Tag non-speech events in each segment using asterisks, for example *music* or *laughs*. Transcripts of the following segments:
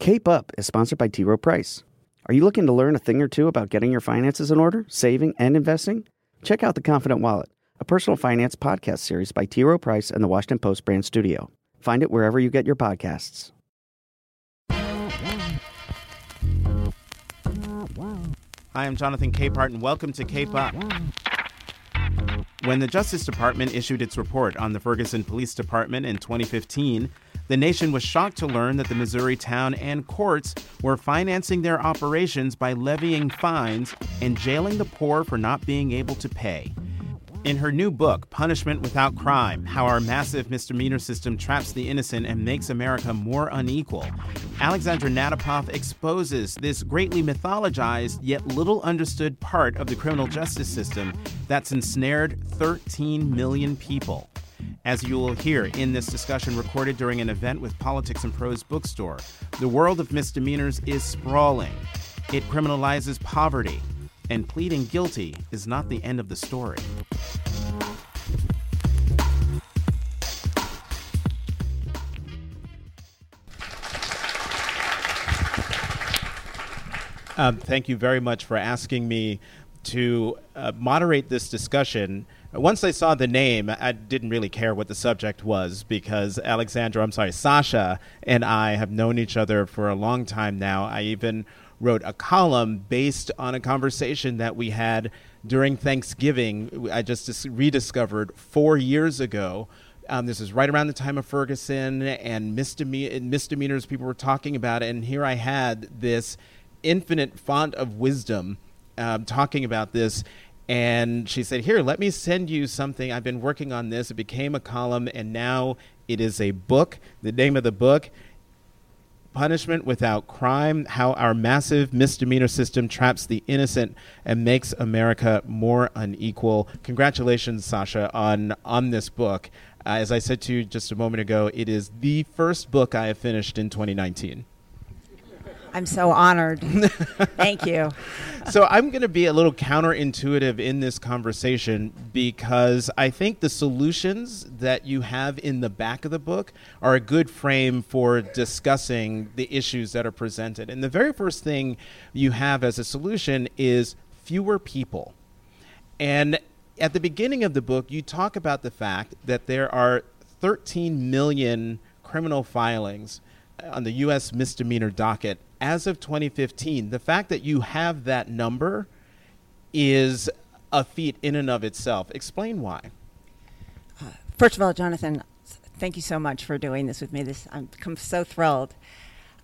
Cape Up is sponsored by T. Rowe Price. Are you looking to learn a thing or two about getting your finances in order, saving, and investing? Check out The Confident Wallet, a personal finance podcast series by T. Rowe Price and the Washington Post brand studio. Find it wherever you get your podcasts. Hi, I'm Jonathan Capehart, and welcome to Cape Up. When the Justice Department issued its report on the Ferguson Police Department in 2015, the nation was shocked to learn that the Missouri town and courts were financing their operations by levying fines and jailing the poor for not being able to pay. In her new book, Punishment Without Crime How Our Massive Misdemeanor System Traps the Innocent and Makes America More Unequal, Alexandra Natapoff exposes this greatly mythologized yet little understood part of the criminal justice system that's ensnared 13 million people. As you will hear in this discussion recorded during an event with Politics and Prose Bookstore, the world of misdemeanors is sprawling. It criminalizes poverty, and pleading guilty is not the end of the story. Um, thank you very much for asking me to uh, moderate this discussion. Once I saw the name, I didn't really care what the subject was because Alexandra, I'm sorry, Sasha and I have known each other for a long time now. I even wrote a column based on a conversation that we had during Thanksgiving. I just rediscovered four years ago. Um, this is right around the time of Ferguson and misdeme- misdemeanors. People were talking about it, and here I had this infinite font of wisdom um, talking about this. And she said, Here, let me send you something. I've been working on this. It became a column, and now it is a book. The name of the book punishment without crime, how our massive misdemeanor system traps the innocent and makes America more unequal. Congratulations, Sasha, on on this book. Uh, as I said to you just a moment ago, it is the first book I have finished in 2019. I'm so honored. *laughs* Thank you. So I'm going to be a little counterintuitive in this conversation because I think the solutions that you have in the back of the book are a good frame for discussing the issues that are presented. And the very first thing you have as a solution is fewer people. And at the beginning of the book, you talk about the fact that there are 13 million criminal filings on the U.S. misdemeanor docket as of 2015, the fact that you have that number is a feat in and of itself. Explain why. Uh, first of all, Jonathan, thank you so much for doing this with me. This I'm, so thrilled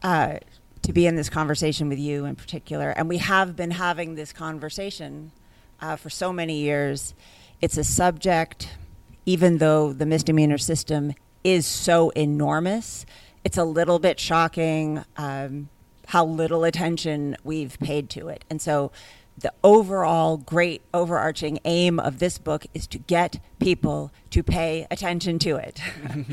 uh, to be in this conversation with you in particular. And we have been having this conversation uh, for so many years. It's a subject, even though the misdemeanor system is so enormous, it's a little bit shocking. Um, how little attention we've paid to it. And so the overall great overarching aim of this book is to get people to pay attention to it.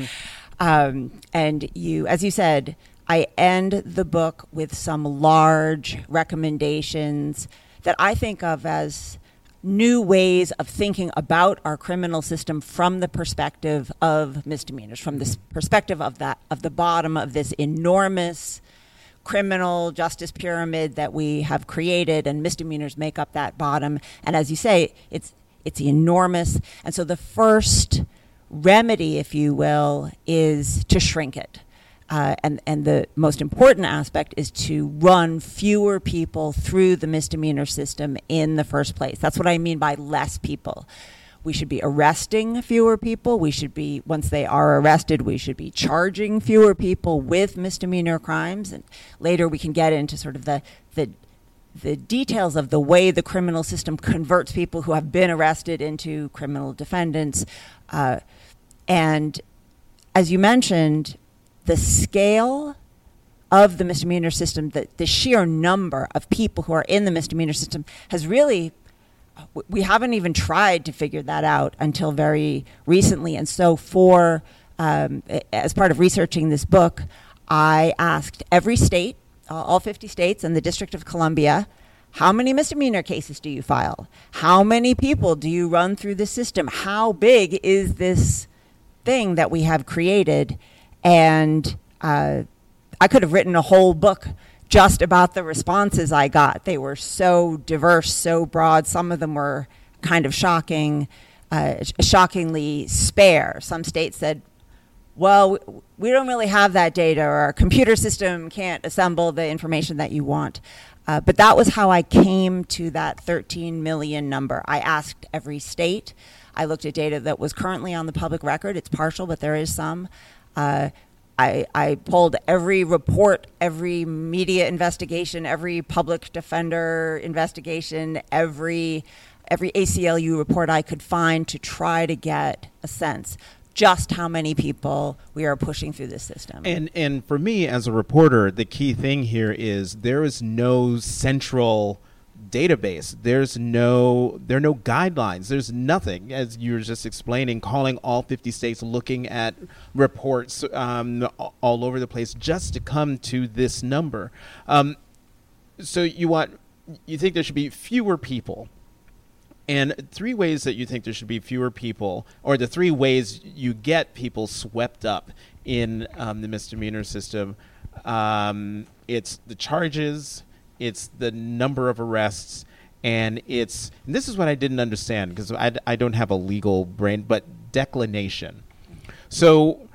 *laughs* um, and you, as you said, I end the book with some large recommendations that I think of as new ways of thinking about our criminal system from the perspective of misdemeanors, from this perspective of that of the bottom of this enormous criminal justice pyramid that we have created, and misdemeanors make up that bottom. And as you say, it's it's enormous. And so the first remedy, if you will, is to shrink it. Uh, and, and the most important aspect is to run fewer people through the misdemeanor system in the first place. That's what I mean by less people we should be arresting fewer people. We should be, once they are arrested, we should be charging fewer people with misdemeanor crimes. And later we can get into sort of the, the, the details of the way the criminal system converts people who have been arrested into criminal defendants. Uh, and as you mentioned, the scale of the misdemeanor system, the, the sheer number of people who are in the misdemeanor system has really we haven't even tried to figure that out until very recently. And so, for um, as part of researching this book, I asked every state, uh, all 50 states, and the District of Columbia, how many misdemeanor cases do you file? How many people do you run through the system? How big is this thing that we have created? And uh, I could have written a whole book just about the responses I got. They were so diverse, so broad. Some of them were kind of shocking, uh, shockingly spare. Some states said, well, we don't really have that data, or our computer system can't assemble the information that you want. Uh, but that was how I came to that 13 million number. I asked every state. I looked at data that was currently on the public record. It's partial, but there is some. Uh, I, I pulled every report, every media investigation, every public defender investigation, every every ACLU report I could find to try to get a sense just how many people we are pushing through this system. And and for me as a reporter, the key thing here is there is no central database. There's no there are no guidelines. There's nothing, as you were just explaining, calling all 50 states, looking at reports um, all over the place just to come to this number. Um, so you want you think there should be fewer people and three ways that you think there should be fewer people, or the three ways you get people swept up in um, the misdemeanor system. Um, it's the charges, it's the number of arrests, and it's and this is what I didn't understand because I, I don't have a legal brain, but declination. So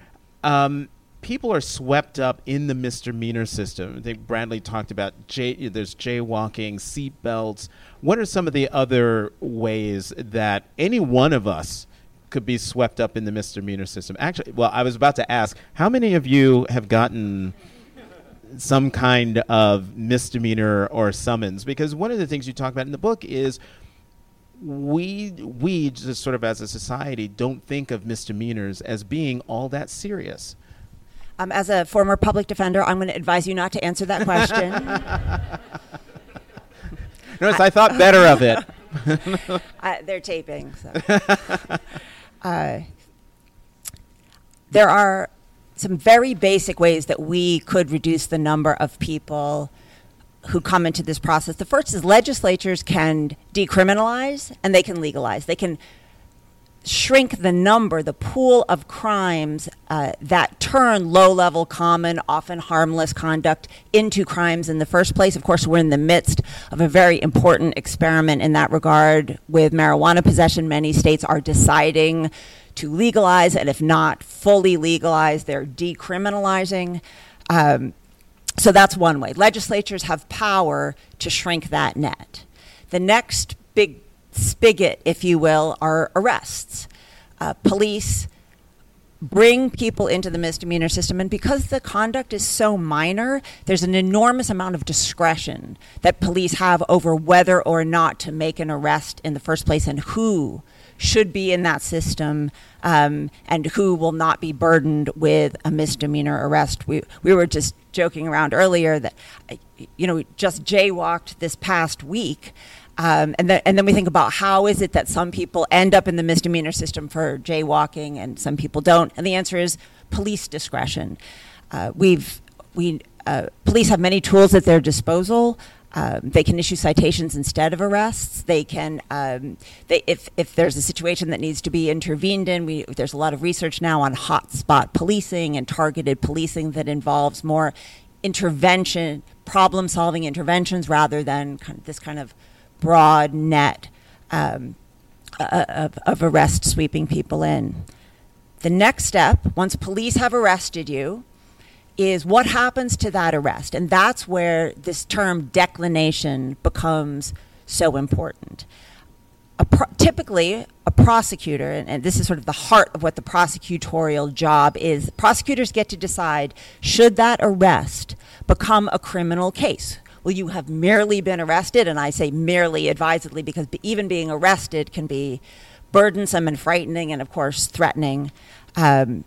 um, people are swept up in the misdemeanor system. I think Bradley talked about there's jaywalking, seatbelts. What are some of the other ways that any one of us could be swept up in the misdemeanor system? Actually, well, I was about to ask, how many of you have gotten some kind of misdemeanor or summons? Because one of the things you talk about in the book is we we just sort of as a society don't think of misdemeanors as being all that serious. Um, as a former public defender, I'm going to advise you not to answer that question. *laughs* Notice I, I, thought better of it. *laughs* uh, they're taping. So. *laughs* Uh, there are some very basic ways that we could reduce the number of people who come into this process. The first is legislatures can decriminalize and they can legalize. They can shrink the number, the pool of crimes uh, that turn low level, common, often harmless conduct into crimes in the first place. Of course, we're in the midst of a very important experiment in that regard with marijuana possession. Many states are deciding to legalize, and if not fully legalize, they're decriminalizing. Um, so that's one way. Legislatures have power to shrink that net. The next big spigot, if you will, are arrests. Uh, police bring people into the misdemeanor system, and because the conduct is so minor, there's an enormous amount of discretion that police have over whether or not to make an arrest in the first place and who should be in that system um, and who will not be burdened with a misdemeanor arrest. We, we were just joking around earlier that, you know, just jaywalked this past week. Um, and, then, and then we think about how is it that some people end up in the misdemeanor system for jaywalking and some people don't. And the answer is police discretion. Uh, we've we uh, police have many tools at their disposal. Um, they can issue citations instead of arrests. They can, um, they, if, if there's a situation that needs to be intervened in, we, there's a lot of research now on hotspot policing and targeted policing that involves more intervention, problem solving interventions rather than kind of this kind of broad net um, uh, of, of arrest sweeping people in. The next step, once police have arrested you, is what happens to that arrest. And that's where this term declination becomes so important. A pro- typically, a prosecutor, and, and, this is sort of the heart of what the prosecutorial job is, prosecutors get to decide should that arrest become a criminal case? Will you have merely been arrested? And I say merely advisedly because even being arrested can be burdensome and frightening and, of course, threatening. Um,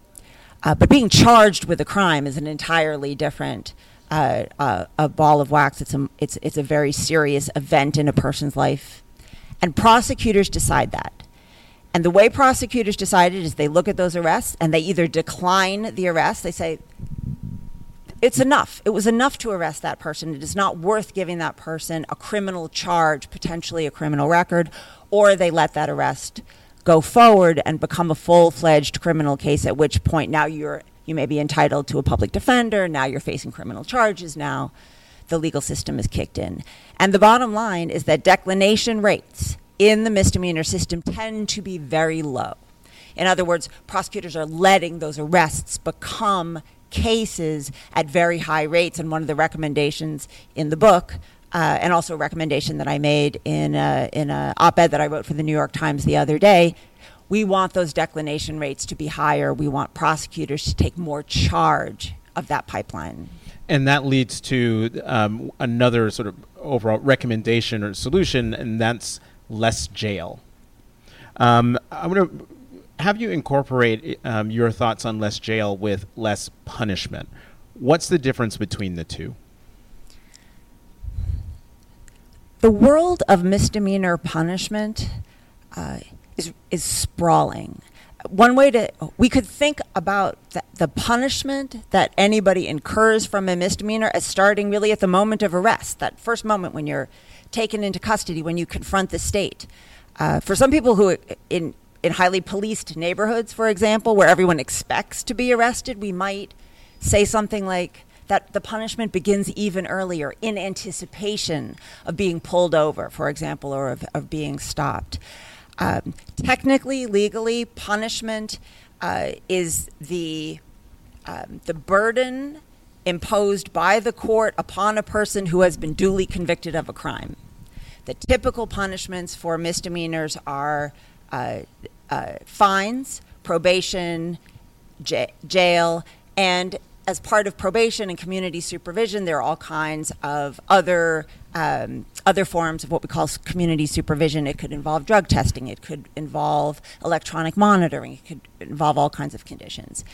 uh, but being charged with a crime is an entirely different uh, uh, a ball of wax. It's a, it's, it's a very serious event in a person's life. And prosecutors decide that. And the way prosecutors decide it is they look at those arrests and they either decline the arrest, they say, it's enough. It was enough to arrest that person. It is not worth giving that person a criminal charge, potentially a criminal record, or they let that arrest go forward and become a full fledged criminal case, at which point now you're you may be entitled to a public defender. Now you're facing criminal charges. Now the legal system is kicked in. And the bottom line is that declination rates in the misdemeanor system tend to be very low. In other words, prosecutors are letting those arrests become cases at very high rates. And one of the recommendations in the book, uh, and also a recommendation that I made in a, in an op-ed that I wrote for the New York Times the other day, we want those declination rates to be higher. We want prosecutors to take more charge of that pipeline. And that leads to um, another sort of overall recommendation or solution, and that's less jail. Um, I'm going to have you incorporate um, your thoughts on less jail with less punishment. What's the difference between the two? The world of misdemeanor punishment uh, is is sprawling. One way to we could think about the, the punishment that anybody incurs from a misdemeanor as starting really at the moment of arrest, that first moment when you're taken into custody, when you confront the state. Uh, for some people who in in highly policed neighborhoods, for example, where everyone expects to be arrested, we might say something like that the punishment begins even earlier in anticipation of being pulled over, for example, or of, of being stopped. Um, technically, legally, punishment uh, is the um, the burden imposed by the court upon a person who has been duly convicted of a crime. The typical punishments for misdemeanors are uh, uh, fines, probation, j- jail, and as part of probation and community supervision, there are all kinds of other um, other forms of what we call community supervision. It could involve drug testing. It could involve electronic monitoring. It could involve all kinds of conditions.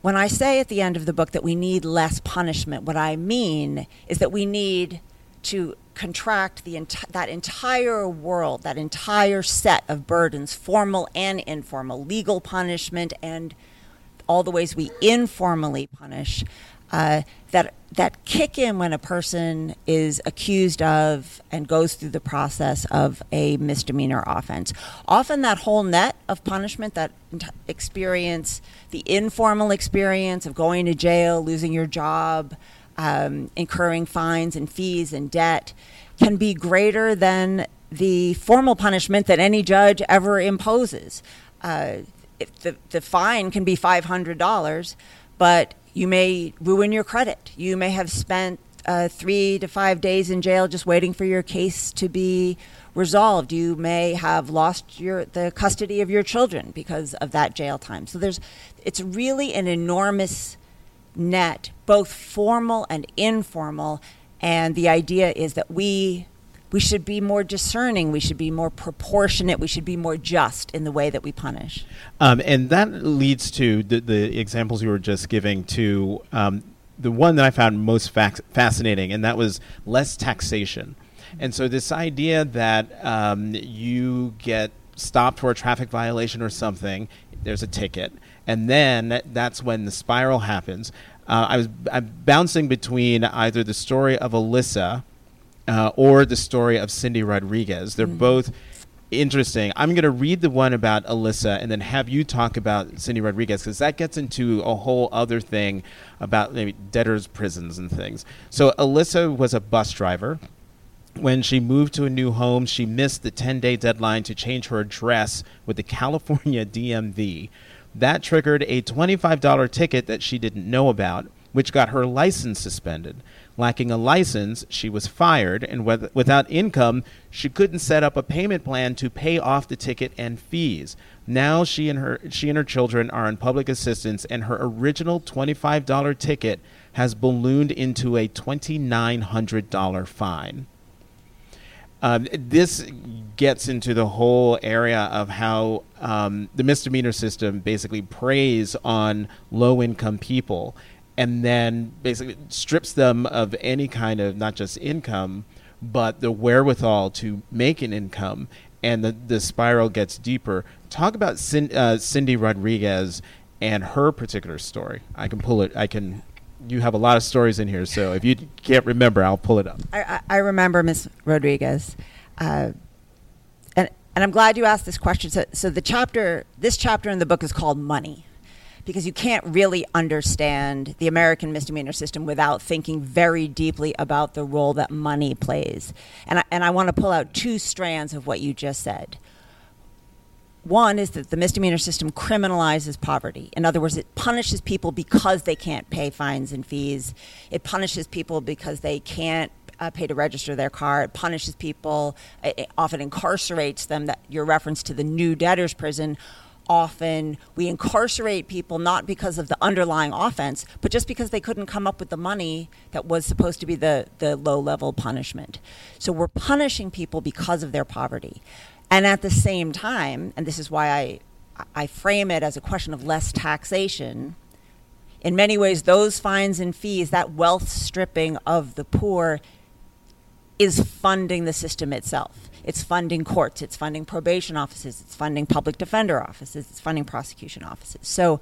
When I say at the end of the book that we need less punishment, what I mean is that we need to contract the enti- that entire world, that entire set of burdens, formal and informal, legal punishment, and all the ways we informally punish, uh, that that kick in when a person is accused of and goes through the process of a misdemeanor offense. Often, that whole net of punishment, that experience, the informal experience of going to jail, losing your job um, incurring fines and fees and debt can be greater than the formal punishment that any judge ever imposes. Uh, the, the fine can be $500, but you may ruin your credit. You may have spent uh, three to five days in jail just waiting for your case to be resolved. You may have lost your the custody of your children because of that jail time. So there's, it's really an enormous net, both formal and informal. And the idea is that we we should be more discerning. We should be more proportionate. We should be more just in the way that we punish. Um, and that leads to the, the, examples you were just giving to um, the one that I found most fac- fascinating, and that was less taxation. And so, this idea that um, you get stopped for a traffic violation or something, there's a ticket, and then that's when the spiral happens. Uh, I was I'm bouncing between either the story of Alyssa uh, or the story of Cindy Rodriguez. They're mm-hmm. both interesting. I'm going to read the one about Alyssa and then have you talk about Cindy Rodriguez because that gets into a whole other thing about maybe debtors' prisons and things. So Alyssa was a bus driver. When she moved to a new home, she missed the 10 day deadline to change her address with the California *laughs* DMV. That triggered a $25 ticket that she didn't know about, which got her license suspended. Lacking a license, she was fired, and with, without income, she couldn't set up a payment plan to pay off the ticket and fees. Now she and her she and her children are on public assistance, and her original $25 ticket has ballooned into a $2,900 fine. Um, this gets into the whole area of how um, the misdemeanor system basically preys on low income people and then basically strips them of any kind of not just income but the wherewithal to make an income and the, the spiral gets deeper talk about Cin- uh, cindy rodriguez and her particular story i can pull it i can you have a lot of stories in here, so if you can't remember, I'll pull it up. I, I remember Miss Rodriguez, uh, and and I'm glad you asked this question. So, so the chapter, this chapter in the book is called Money, because you can't really understand the American misdemeanor system without thinking very deeply about the role that money plays. And I, and I want to pull out two strands of what you just said. One is that the misdemeanor system criminalizes poverty. In other words, it punishes people because they can't pay fines and fees. It punishes people because they can't uh, pay to register their car. It punishes people, it often incarcerates them. That your reference to the new debtors prison. Often we incarcerate people not because of the underlying offense, but just because they couldn't come up with the money that was supposed to be the, the low level punishment. So we're punishing people because of their poverty. And at the same time, and this is why I, I frame it as a question of less taxation, in many ways, those fines and fees, that wealth stripping of the poor, is funding the system itself. It's funding courts, it's funding probation offices, it's funding public defender offices, it's funding prosecution offices. So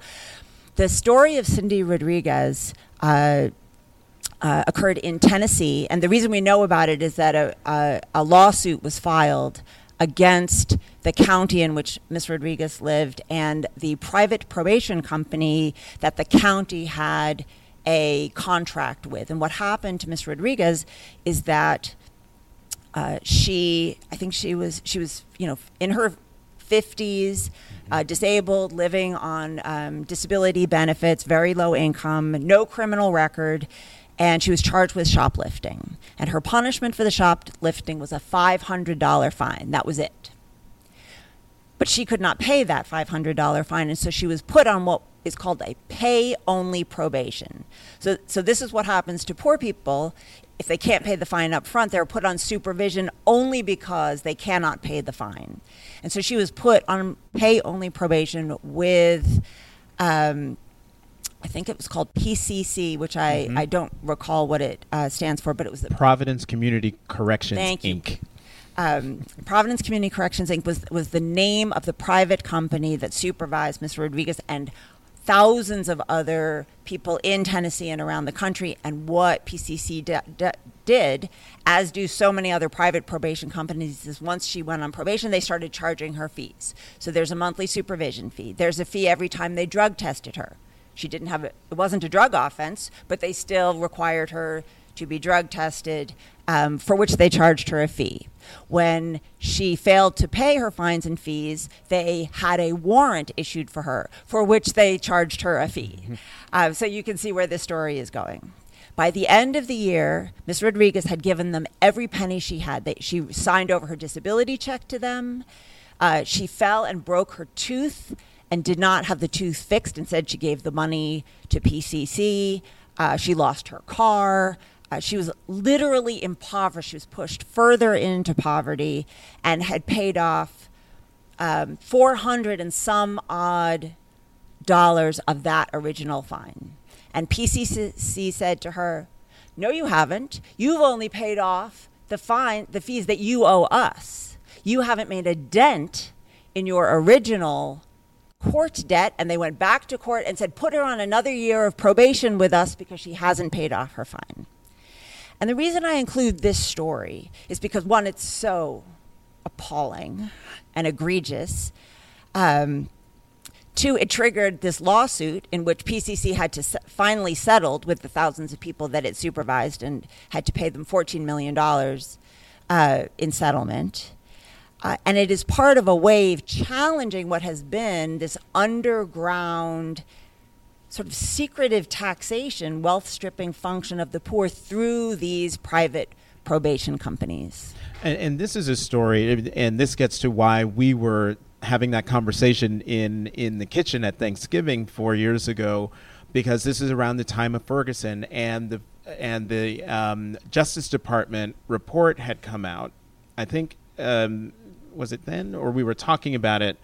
the story of Cindy Rodriguez uh, uh, occurred in Tennessee, and the reason we know about it is that a, a, a lawsuit was filed against the county in which Ms. Rodriguez lived and the private probation company that the county had a contract with. And what happened to Ms. Rodriguez is that uh, she, I think she was, she was, you know, in her 50s, uh, disabled, living on um, disability benefits, very low income, no criminal record and she was charged with shoplifting. And her punishment for the shoplifting was a $500 fine. That was it. But she could not pay that $500 fine, and so she was put on what is called a pay only probation. So, so this is what happens to poor people. If they can't pay the fine up front, they're put on supervision only because they cannot pay the fine. And so she was put on pay only probation with um, I think it was called PCC, which I, mm-hmm. I don't recall what it uh, stands for, but it was the Providence Community Corrections Inc. Um, Providence Community Corrections Inc. was was the name of the private company that supervised Ms. Rodriguez and thousands of other people in Tennessee and around the country. And what PCC de- de- did, as do so many other private probation companies, is once she went on probation, they started charging her fees. So there's a monthly supervision fee. There's a fee every time they drug tested her. She didn't have it, it wasn't a drug offense, but they still required her to be drug tested, um, for which they charged her a fee. When she failed to pay her fines and fees, they had a warrant issued for her, for which they charged her a fee. Mm-hmm. Uh, so you can see where this story is going. By the end of the year, Ms. Rodriguez had given them every penny she had. They, she signed over her disability check to them. Uh, she fell and broke her tooth and did not have the tooth fixed. Instead, she gave the money to PCC. Uh, she lost her car. Uh, she was literally impoverished. She was pushed further into poverty and had paid off um, 400 and some odd dollars of that original fine. And PCC said to her, No, you haven't. You've only paid off the fine, the fees that you owe us. You haven't made a dent in your original court debt and they went back to court and said, put her on another year of probation with us because she hasn't paid off her fine. And the reason I include this story is because, one, it's so appalling and egregious. Um, two, it triggered this lawsuit in which PCC had to finally settled with the thousands of people that it supervised and had to pay them $14 million uh, in settlement. Uh, and it is part of a wave challenging what has been this underground, sort of secretive taxation, wealth stripping function of the poor through these private probation companies. And, and this is a story, and this gets to why we were having that conversation in in the kitchen at Thanksgiving four years ago, because this is around the time of Ferguson, and the and the um, Justice Department report had come out. I think um, was it then, or we were talking about it?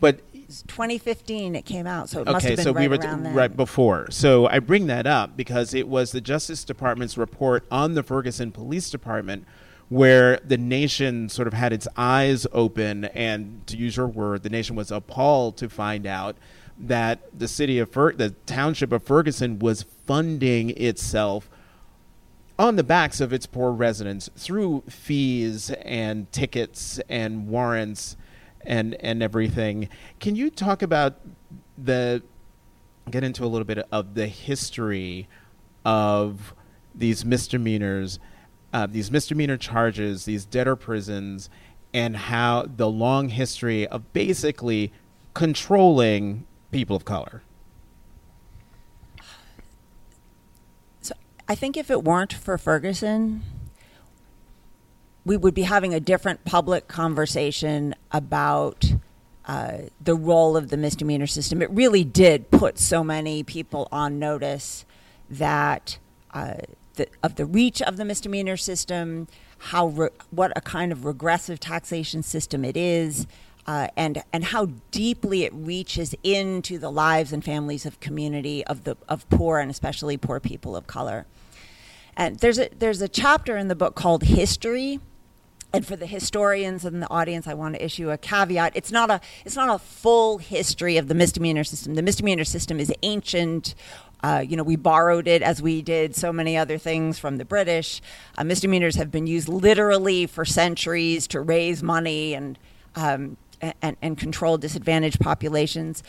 But 2015 it came out, so it okay, must have been so right we were around then. right before. So I bring that up because it was the Justice Department's report on the Ferguson Police Department where the nation sort of had its eyes open, and to use your word, the nation was appalled to find out that the city of Fer- the township of Ferguson was funding itself on the backs of its poor residents through fees and tickets and warrants and and everything. Can you talk about the get into a little bit of the history of these misdemeanors, uh, these misdemeanor charges, these debtor prisons, and how the long history of basically controlling people of color. So I think if it weren't for Ferguson, we would be having a different public conversation about uh, the role of the misdemeanor system. It really did put so many people on notice that uh, the, of the reach of the misdemeanor system, how re- what a kind of regressive taxation system it is, uh, and and how deeply it reaches into the lives and families of community of the of poor and especially poor people of color. And there's a there's a chapter in the book called History and for the historians and the audience, I want to issue a caveat. It's not a it's not a full history of the misdemeanor system. The misdemeanor system is ancient. Uh, you know, we borrowed it as we did so many other things from the British. Uh, misdemeanors have been used literally for centuries to raise money and um, and, and control disadvantaged populations.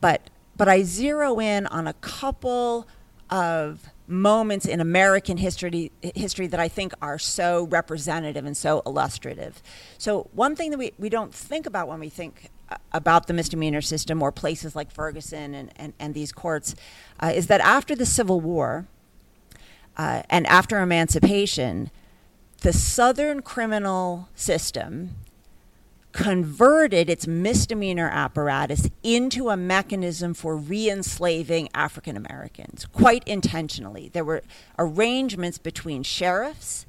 But but I zero in on a couple of moments in American history history that I think are so representative and so illustrative. So one thing that we, we don't think about when we think uh, about the misdemeanor system or places like Ferguson and, and, and these courts uh, is that after the Civil War uh, and after emancipation, the Southern criminal system converted its misdemeanor apparatus into a mechanism for re enslaving African Americans quite intentionally. There were arrangements between sheriffs,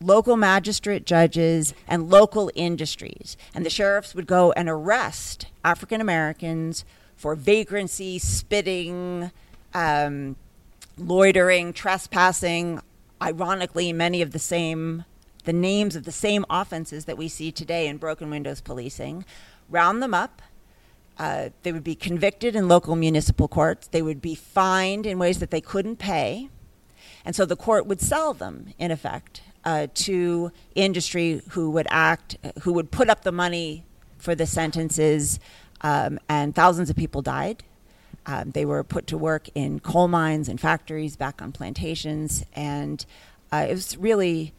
local magistrate judges, and local industries. And the sheriffs would go and arrest African Americans for vagrancy, spitting, um, loitering, trespassing. Ironically, many of the same the names of the same offenses that we see today in broken windows policing, round them up. Uh, they would be convicted in local municipal courts. They would be fined in ways that they couldn't pay. And so the court would sell them, in effect, uh, to industry who would act, who would put up the money for the sentences, um, and thousands of people died. Um, they were put to work in coal mines and factories, back on plantations, and uh, it was really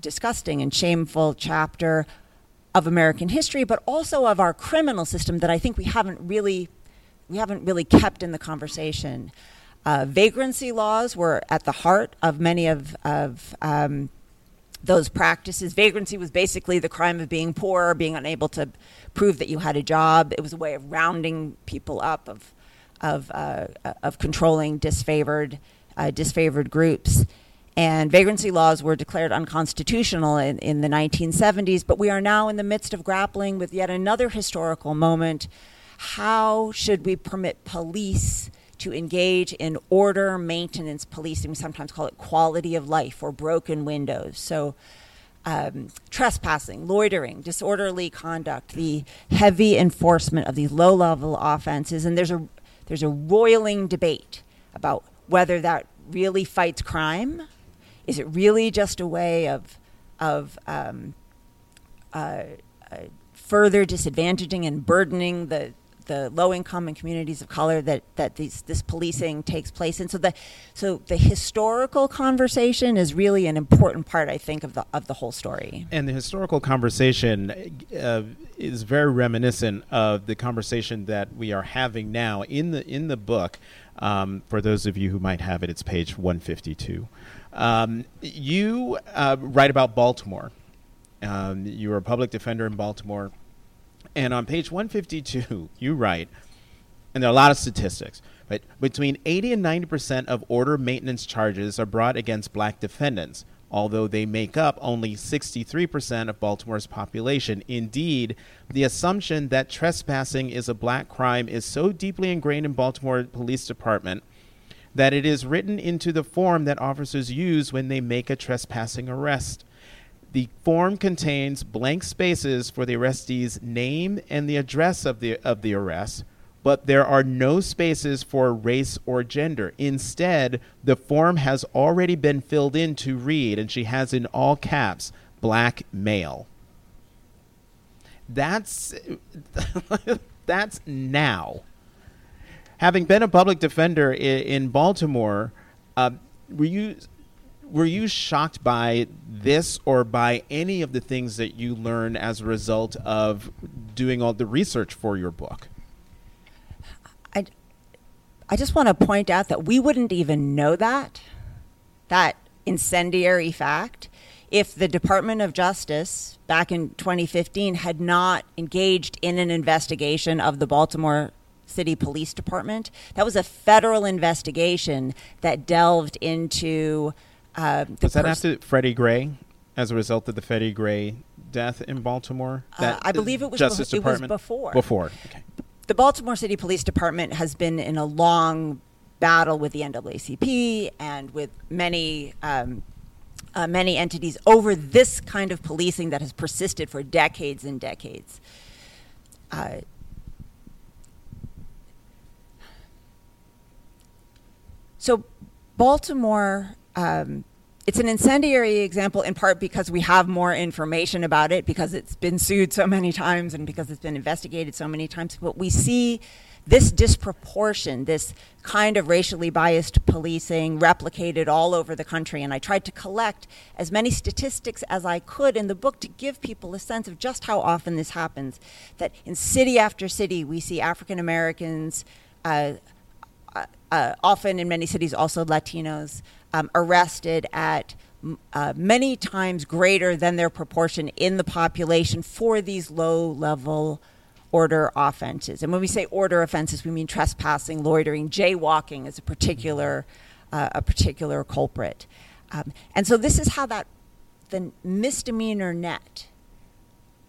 disgusting and shameful chapter of American history, but also of our criminal system that I think we haven't really we haven't really kept in the conversation. Uh, vagrancy laws were at the heart of many of, of um, those practices. Vagrancy was basically the crime of being poor, being unable to prove that you had a job. It was a way of rounding people up, of of uh, of controlling disfavored uh, disfavored groups. And vagrancy laws were declared unconstitutional in, in the 1970s, but we are now in the midst of grappling with yet another historical moment. How should we permit police to engage in order maintenance policing? We sometimes call it quality of life or broken windows. So, um, trespassing, loitering, disorderly conduct, the heavy enforcement of these low level offenses. And there's a, there's a roiling debate about whether that really fights crime is it really just a way of of um, uh, uh, further disadvantaging and burdening the the low income and communities of color that that these, this policing takes place in. So the so the historical conversation is really an important part, I think, of the of the whole story. And the historical conversation uh, is very reminiscent of the conversation that we are having now in the in the book. Um, for those of you who might have it, it's page one fifty two. Um, you uh, write about Baltimore. Um, you are a public defender in Baltimore. And on page 152, *laughs* you write, and there are a lot of statistics, but between 80 and 90% of order maintenance charges are brought against black defendants, although they make up only 63% of Baltimore's population. Indeed, the assumption that trespassing is a black crime is so deeply ingrained in Baltimore Police Department that it is written into the form that officers use when they make a trespassing arrest. The form contains blank spaces for the arrestee's name and the address of the of the arrest, but there are no spaces for race or gender. Instead, the form has already been filled in to read, and she has in all caps, black male. That's *laughs* that's now. Having been a public defender in, in Baltimore, uh, were you were you shocked by this or by any of the things that you learned as a result of doing all the research for your book? I, I just want to point out that we wouldn't even know that, that incendiary fact, if the Department of Justice back in 2015 had not engaged in an investigation of the Baltimore City Police Department. That was a federal investigation that delved into. Uh, the Was that pers- after Freddie Gray, as a result of the Freddie Gray death in Baltimore? Uh, I believe it was Justice bef- it was Department before. Before, okay. the Baltimore City Police Department has been in a long battle with the NAACP and with many um, uh, many entities over this kind of policing that has persisted for decades and decades. Uh, so, Baltimore. Um, it's an incendiary example in part because we have more information about it because it's been sued so many times and because it's been investigated so many times but we see this disproportion this kind of racially biased policing replicated all over the country and i tried to collect as many statistics as i could in the book to give people a sense of just how often this happens that in city after city we see african americans uh, uh, often in many cities also Latinos, um, arrested at uh, many times greater than their proportion in the population for these low level order offenses. And when we say order offenses, we mean trespassing, loitering, jaywalking is a particular, uh, a particular culprit. Um, and so this is how that, the misdemeanor net,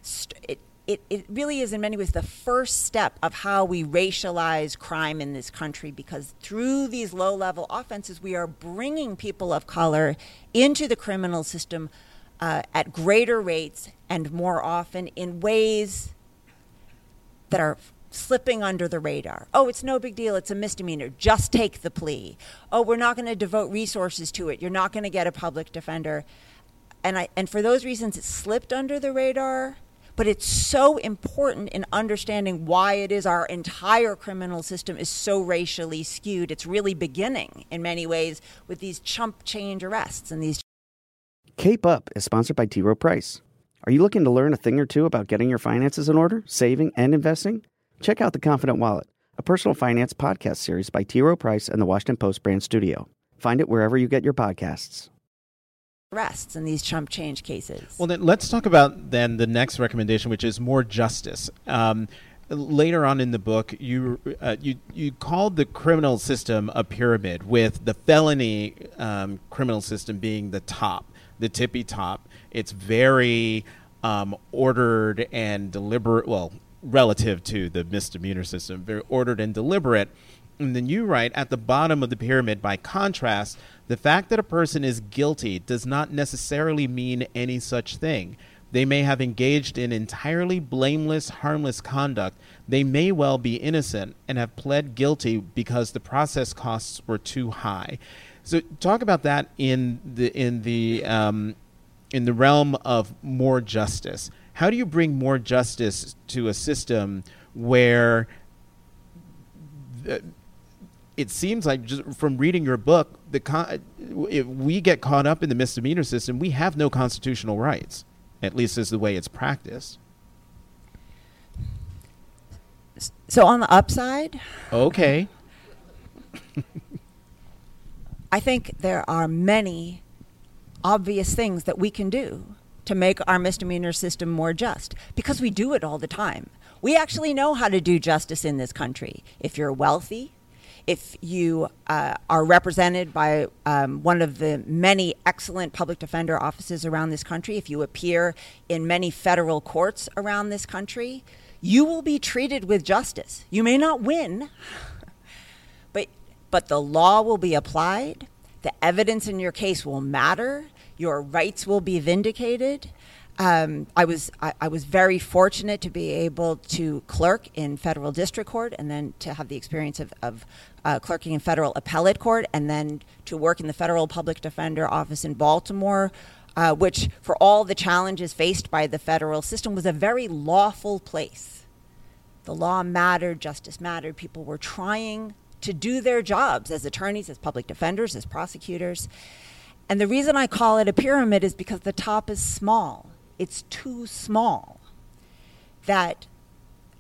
st- it, it, it really is in many ways the first step of how we racialize crime in this country because through these low level offenses, we are bringing people of color into the criminal system uh, at greater rates and more often in ways that are slipping under the radar. Oh, it's no big deal. It's a misdemeanor. Just take the plea. Oh, we're not going to devote resources to it. You're not going to get a public defender. And I and for those reasons it slipped under the radar but it's so important in understanding why it is our entire criminal system is so racially skewed. It's really beginning in many ways with these chump change arrests and these. Cape Up is sponsored by T. Rowe Price. Are you looking to learn a thing or two about getting your finances in order, saving, and investing? Check out The Confident Wallet, a personal finance podcast series by T. Rowe Price and the Washington Post brand studio. Find it wherever you get your podcasts arrests in these chump change cases. Well, then let's talk about then the next recommendation, which is more justice. Um, later on in the book, you uh, you you called the criminal system a pyramid, with the felony um, criminal system being the top, the tippy top. It's very um, ordered and deliberate. Well, relative to the misdemeanor system, very ordered and deliberate. And then you write at the bottom of the pyramid, by contrast, the fact that a person is guilty does not necessarily mean any such thing. They may have engaged in entirely blameless, harmless conduct. They may well be innocent and have pled guilty because the process costs were too high. So, talk about that in the in the um, in the realm of more justice. How do you bring more justice to a system where it seems like just from reading your book, the con- if we get caught up in the misdemeanor system, we have no constitutional rights, at least as the way it's practiced. So on the upside, okay, *laughs* I think there are many obvious things that we can do to make our misdemeanor system more just because we do it all the time. We actually know how to do justice in this country. If you're wealthy, if you uh, are represented by um, one of the many excellent public defender offices around this country, if you appear in many federal courts around this country, you will be treated with justice. You may not win, *laughs* but but the law will be applied. The evidence in your case will matter. Your rights will be vindicated. Um, I was I, I, was very fortunate to be able to clerk in federal district court, and then to have the experience of, of uh, clerking in federal appellate court, and then to work in the federal public defender office in Baltimore, uh, which, for all the challenges faced by the federal system, was a very lawful place. The law mattered, justice mattered. People were trying to do their jobs as attorneys, as public defenders, as prosecutors. And the reason I call it a pyramid is because the top is small. It's too small. That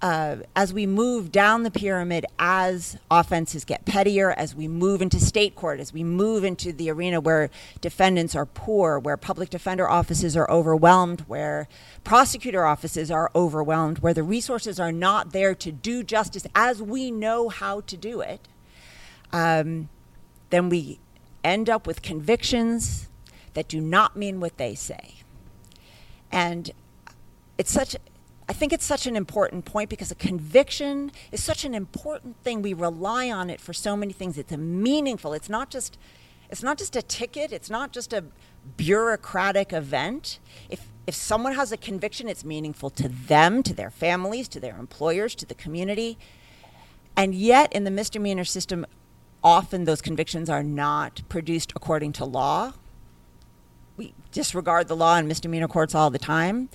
uh, as we move down the pyramid, as offenses get pettier, as we move into state court, as we move into the arena where defendants are poor, where public defender offices are overwhelmed, where prosecutor offices are overwhelmed, where the resources are not there to do justice as we know how to do it, um, then we end up with convictions that do not mean what they say. And it's such I think it's such an important point because a conviction is such an important thing. We rely on it for so many things. It's meaningful. It's not just it's not just a ticket. It's not just a bureaucratic event. If if someone has a conviction, it's meaningful to them, to their families, to their employers, to the community. And yet in the misdemeanor system, often those convictions are not produced according to law. We disregard the law in misdemeanor courts all the time.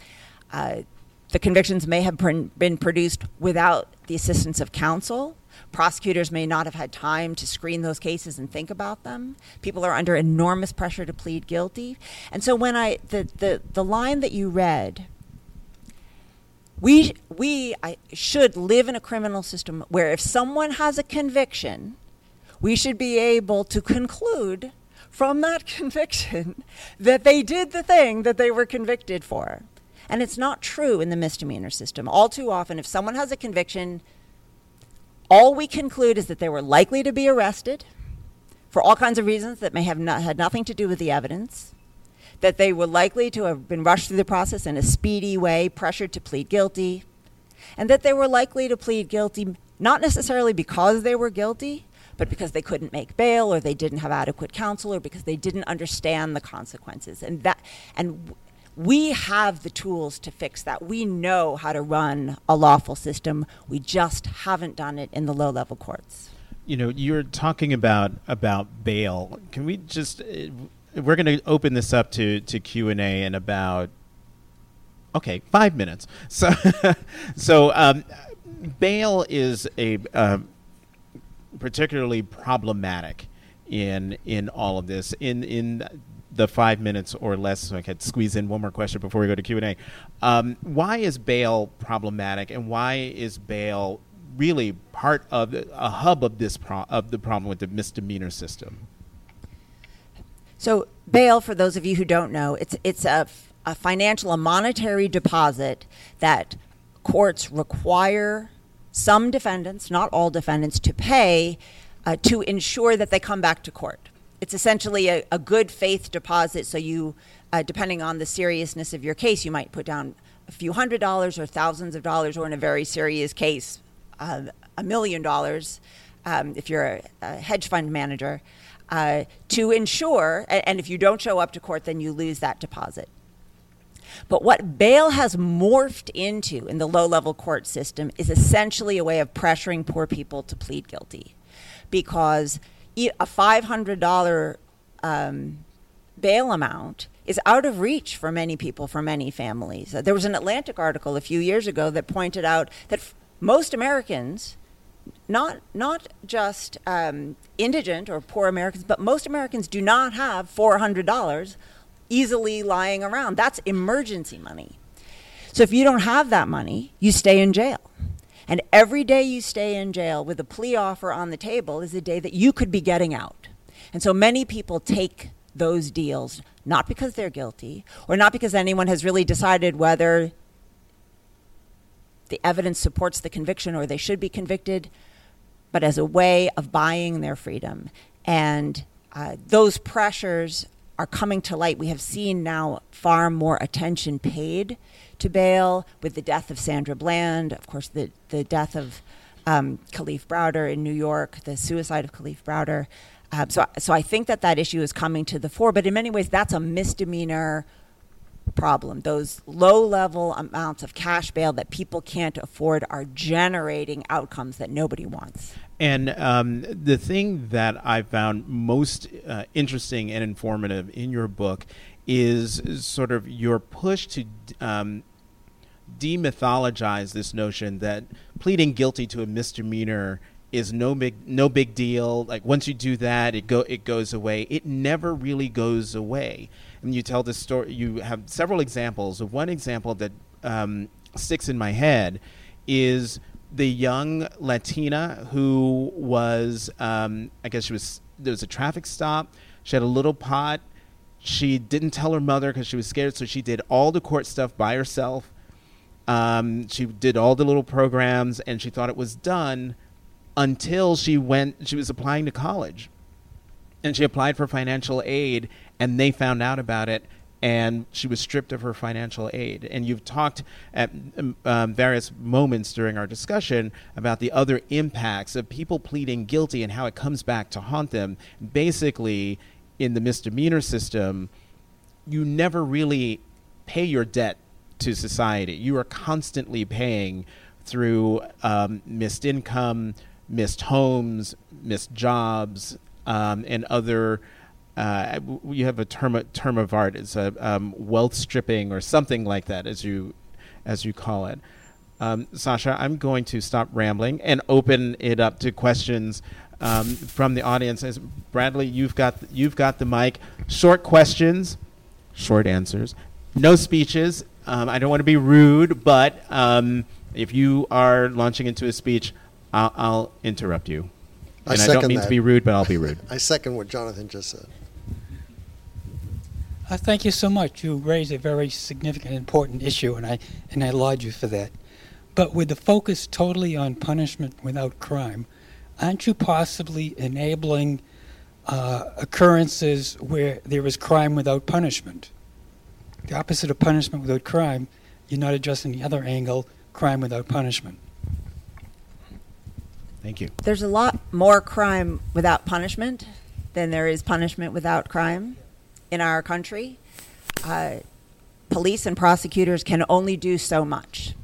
Uh, the convictions may have been produced without the assistance of counsel. Prosecutors may not have had time to screen those cases and think about them. People are under enormous pressure to plead guilty. And so when I the the, the line that you read we we I, should live in a criminal system where if someone has a conviction, we should be able to conclude from that *laughs* conviction that they did the thing that they were convicted for. And it's not true in the misdemeanor system. All too often, if someone has a conviction, all we conclude is that they were likely to be arrested for all kinds of reasons that may have not, had nothing to do with the evidence, that they were likely to have been rushed through the process in a speedy way, pressured to plead guilty, and that they were likely to plead guilty not necessarily because they were guilty, but because they couldn't make bail or they didn't have adequate counsel or because they didn't understand the consequences. And that and we have the tools to fix that. We know how to run a lawful system. We just haven't done it in the low level courts. You know, you're talking about about bail. Can we just uh, we're going to open this up to to Q&A in about okay, 5 minutes. So *laughs* so um, bail is a uh, particularly problematic in in all of this. In in the five minutes or less, so I could squeeze in one more question before we go to Q and A. Um, why is bail problematic, and why is bail really part of a hub of this pro- of the problem with the misdemeanor system? So bail, for those of you who don't know, it's it's a, a financial, a monetary deposit that courts require some defendants, not all defendants, to pay uh, to ensure that they come back to court. It's essentially a, a good faith deposit. So you, uh, depending on the seriousness of your case, you might put down a few hundred dollars or thousands of dollars, or in a very serious case, uh, a million dollars um, if you're a, a, hedge fund manager, uh, to ensure, and, and if you don't show up to court, then you lose that deposit. But what bail has morphed into in the low level court system is essentially a way of pressuring poor people to plead guilty because a $500 um, bail amount is out of reach for many people, for many families. Uh, there was an Atlantic article a few years ago that pointed out that f- most Americans, not not just um, indigent or poor Americans, but most Americans do not have four hundred dollars easily lying around. That's emergency money. So if you don't have that money, you stay in jail. And every day you stay in jail with a plea offer on the table is a day that you could be getting out. And so many people take those deals not because they're guilty or not because anyone has really decided whether the evidence supports the conviction or they should be convicted, but as a way of buying their freedom. And uh, those pressures are coming to light. We have seen now far more attention paid to bail with the death of Sandra Bland, of course, the, the death of um, Kalief Browder in New York, the suicide of Kalief Browder. Um, so, so I think that that issue is coming to the fore, but in many ways, that's a misdemeanor problem. Those low level amounts of cash bail that people can't afford are generating outcomes that nobody wants. And um, the thing that I found most uh, interesting and informative in your book is, sort of your push to um, demythologize this notion that pleading guilty to a misdemeanor is no big no big deal. Like once you do that, it go it goes away. It never really goes away. And you tell this story. You have several examples. One example that um, sticks in my head is the young Latina who was, um, I guess she was, there was a traffic stop. She had a little pot. She didn't tell her mother because she was scared, so she did all the court stuff by herself. Um, she did all the little programs, and she thought it was done until she went. She was applying to college, and she applied for financial aid, and they found out about it, and she was stripped of her financial aid. And you've talked at um, um, various moments during our discussion about the other impacts of people pleading guilty and how it comes back to haunt them. Basically, in the misdemeanor system, you never really pay your debt to society. You are constantly paying through um, missed income, missed homes, missed jobs, um, and other uh, you have a term term of art. It's a um, wealth stripping or something like that, as you as you call it. Um, Sasha, I'm going to stop rambling and open it up to questions um, from the audience. As Bradley, you've got you've got the mic. Short questions, short answers. No speeches. Um, I don't want to be rude, but um, if you are launching into a speech, I'll, I'll interrupt you. I And I, don't mean that. to be rude, but I'll be rude. *laughs* I second what Jonathan just said. Uh, thank you so much. You raise a very significant, important issue, and I and I laud you for that. But with the focus totally on punishment without crime, aren't you possibly enabling uh, occurrences where there is crime without punishment? The opposite of punishment without crime, you're not addressing the other angle, crime without punishment. Thank you. There's a lot more crime without punishment than there is punishment without crime in our country. Uh, police and prosecutors can only do so much.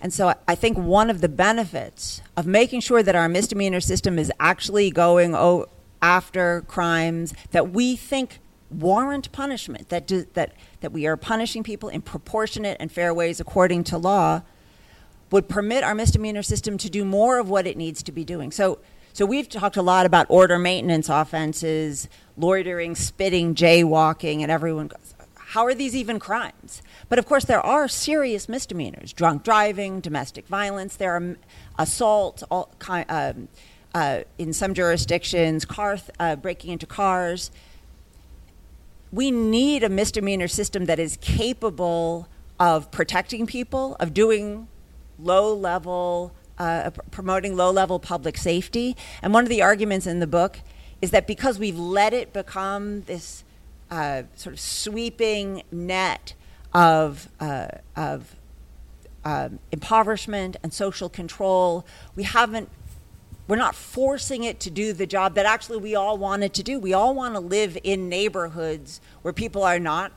And so I- think one of the benefits of making sure that our misdemeanor system is actually going o- after crimes that we think warrant punishment, that, do, that, that we are punishing people in proportionate and fair ways according to law, would permit our misdemeanor system to do more of what it needs to be doing. So, so we've talked a lot about order maintenance offenses, loitering, spitting, jaywalking, and everyone goes, how are these even crimes? But of course, there are serious misdemeanors: drunk driving, domestic violence. There are assault, all um, uh, in some jurisdictions, car th- uh, breaking into cars. We need a misdemeanor system that is capable of protecting people, of doing low level, uh, promoting low level public safety. And one of the arguments in the book is that because we've let it become this uh, sort of sweeping net of, uh, of um, impoverishment and social control, we haven't we're not forcing it to do the job that actually we all wanted to do. We all want to live in neighborhoods where people are not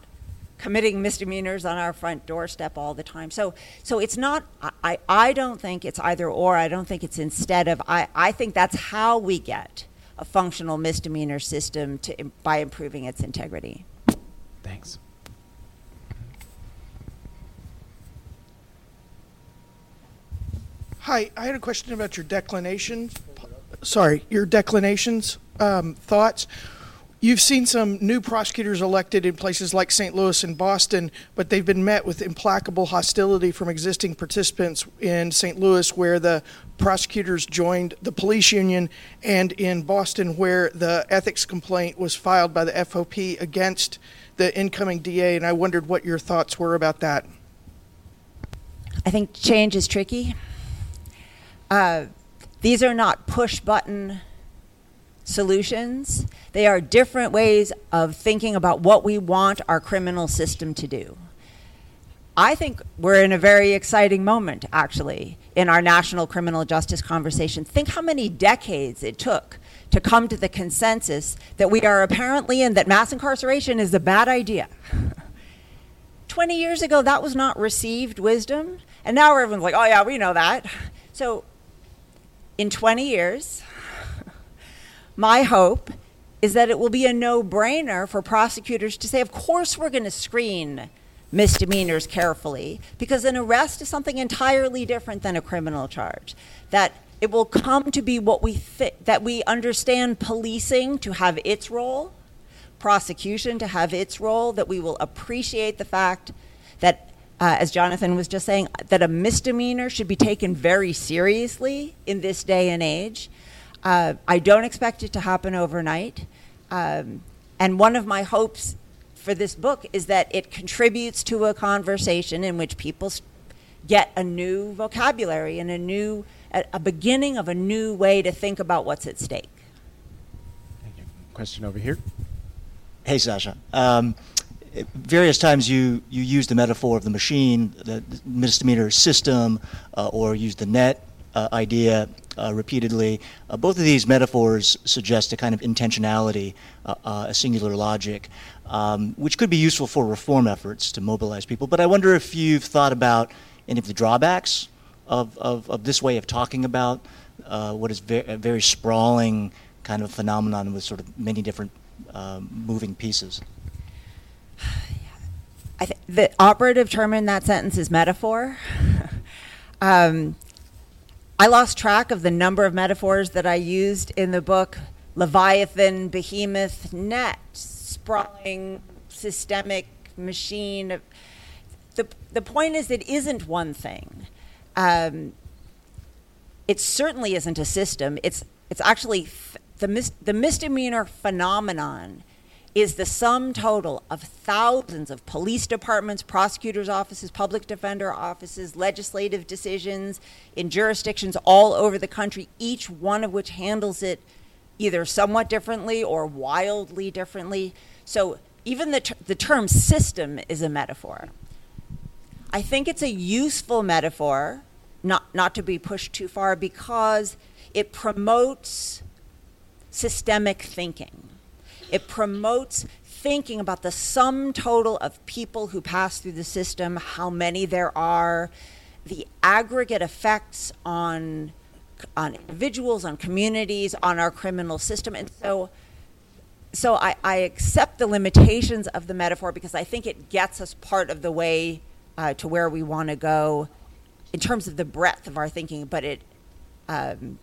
committing misdemeanors on our front doorstep all the time. So, so it's not. I, I, I don't think it's either or. I don't think it's instead of. I, I think that's how we get a functional misdemeanor system to by improving its integrity. Thanks. Hi, I had a question about your declinations. Sorry, your declinations um, thoughts. You've seen some new prosecutors elected in places like St. Louis and Boston, but they've been met with implacable hostility from existing participants in St. Louis, where the prosecutors joined the police union, and in Boston, where the ethics complaint was filed by the FOP against the incoming DA. And I wondered what your thoughts were about that. I think change is tricky. Uh, these are not push button solutions. They are different ways of thinking about what we want our criminal system to do. I think we're in a very exciting moment, actually, in our national criminal justice conversation. Think how many decades it took to come to the consensus that we are apparently in that mass incarceration is a bad idea. *laughs* 20 years ago, that was not received wisdom. And now everyone's like, oh, yeah, we know that. So in 20 years, my hope is that it will be a no brainer for prosecutors to say, of course, we're going to screen misdemeanors carefully because an arrest is something entirely different than a criminal charge. That it will come to be what we that we understand policing to have its role, prosecution to have its role, that we will appreciate the fact that, uh, as Jonathan was just saying, that a misdemeanor should be taken very seriously in this day and age. Uh, I don't expect it to happen overnight. Um, and one of my hopes for this book is that it contributes to a conversation in which people get a new vocabulary and a new a, a beginning of a new way to think about what's at stake. Thank you. Question over here. Hey, Sasha. Um, various times you, you use the metaphor of the machine, the misdemeanor system, uh, or use the net uh, idea uh, repeatedly. Uh, both of these metaphors suggest a kind of intentionality, uh, uh, a singular logic, um, which could be useful for reform efforts to mobilize people. But I wonder if you've thought about any of the drawbacks of, of, of this way of talking about uh, what is ve- a very sprawling kind of phenomenon with sort of many different um, moving pieces. *sighs* I th- the operative term in that sentence is metaphor. *laughs* um, I lost track of the number of metaphors that I used in the book Leviathan, Behemoth, Net, sprawling, systemic machine. The, the point is, it isn't one thing. Um, it certainly isn't a system. It's, it's actually the, mis- the misdemeanor phenomenon is the sum total of thousands of police departments, prosecutors' offices, public defender offices, legislative decisions in jurisdictions all over the country, each one of which handles it either somewhat differently or wildly differently. So even the, ter- the term system is a metaphor. I think it's a useful metaphor, not, not to be pushed too far, because it promotes systemic thinking it promotes thinking about the sum total of people who pass through the system, how many there are, the aggregate effects on on individuals, on communities, on our criminal system. And so so I, I accept the limitations of the metaphor because I think it gets us part of the way uh, to where we want to go in terms of the breadth of our thinking, but it um,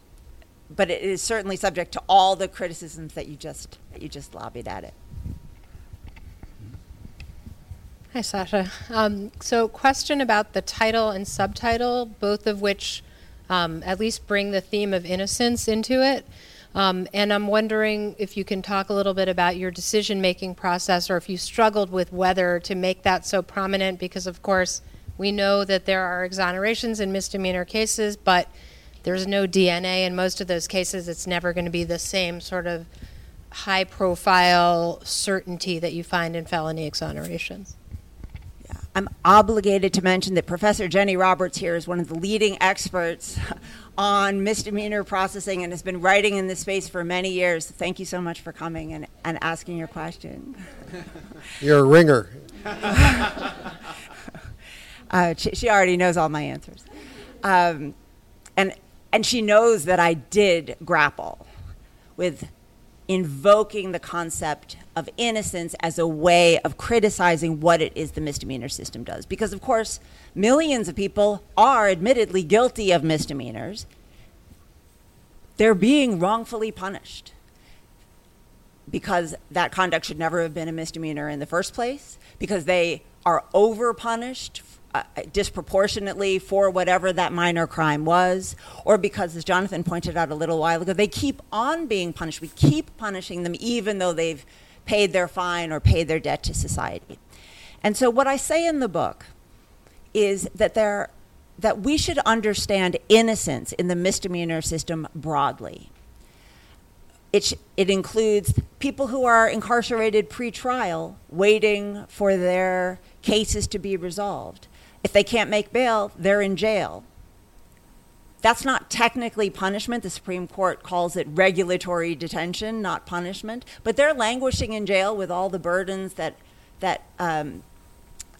but it is certainly subject to all the criticisms that you just that you just lobbied at it. Hi, Sasha. Um, so, question about the title and subtitle, both of which um, at least bring the theme of innocence into it. Um, and I'm wondering if you can talk a little bit about your decision making process or if you struggled with whether to make that so prominent, because, of course, we know that there are exonerations in misdemeanor cases, but there's no DNA in most of those cases. It's never going to be the same sort of high profile certainty that you find in felony exonerations. Yeah. I'm obligated to mention that Professor Jenny Roberts here is one of the leading experts on misdemeanor processing and has been writing in this space for many years. Thank you so much for coming and, and asking your question. *laughs* You're a ringer. *laughs* uh, she, she, already knows all my answers. Um, and she knows that I did grapple with invoking the concept of innocence as a way of criticizing what it is the misdemeanor system does. Because, of course, millions of people are admittedly guilty of misdemeanors. They're being wrongfully punished because that conduct should never have been a misdemeanor in the first place, because they are over punished uh, disproportionately for whatever that minor crime was, or because, as Jonathan pointed out a little while ago, they keep on being punished. We keep punishing them even though they've paid their fine or paid their debt to society. And so, what I say in the book is that there that we should understand innocence in the misdemeanor system broadly. It, sh- it includes people who are incarcerated pre-trial, waiting for their cases to be resolved. If they can't make bail, they're in jail. That's not technically punishment. The Supreme Court calls it regulatory detention, not punishment. But they're languishing in jail with all the burdens that that um,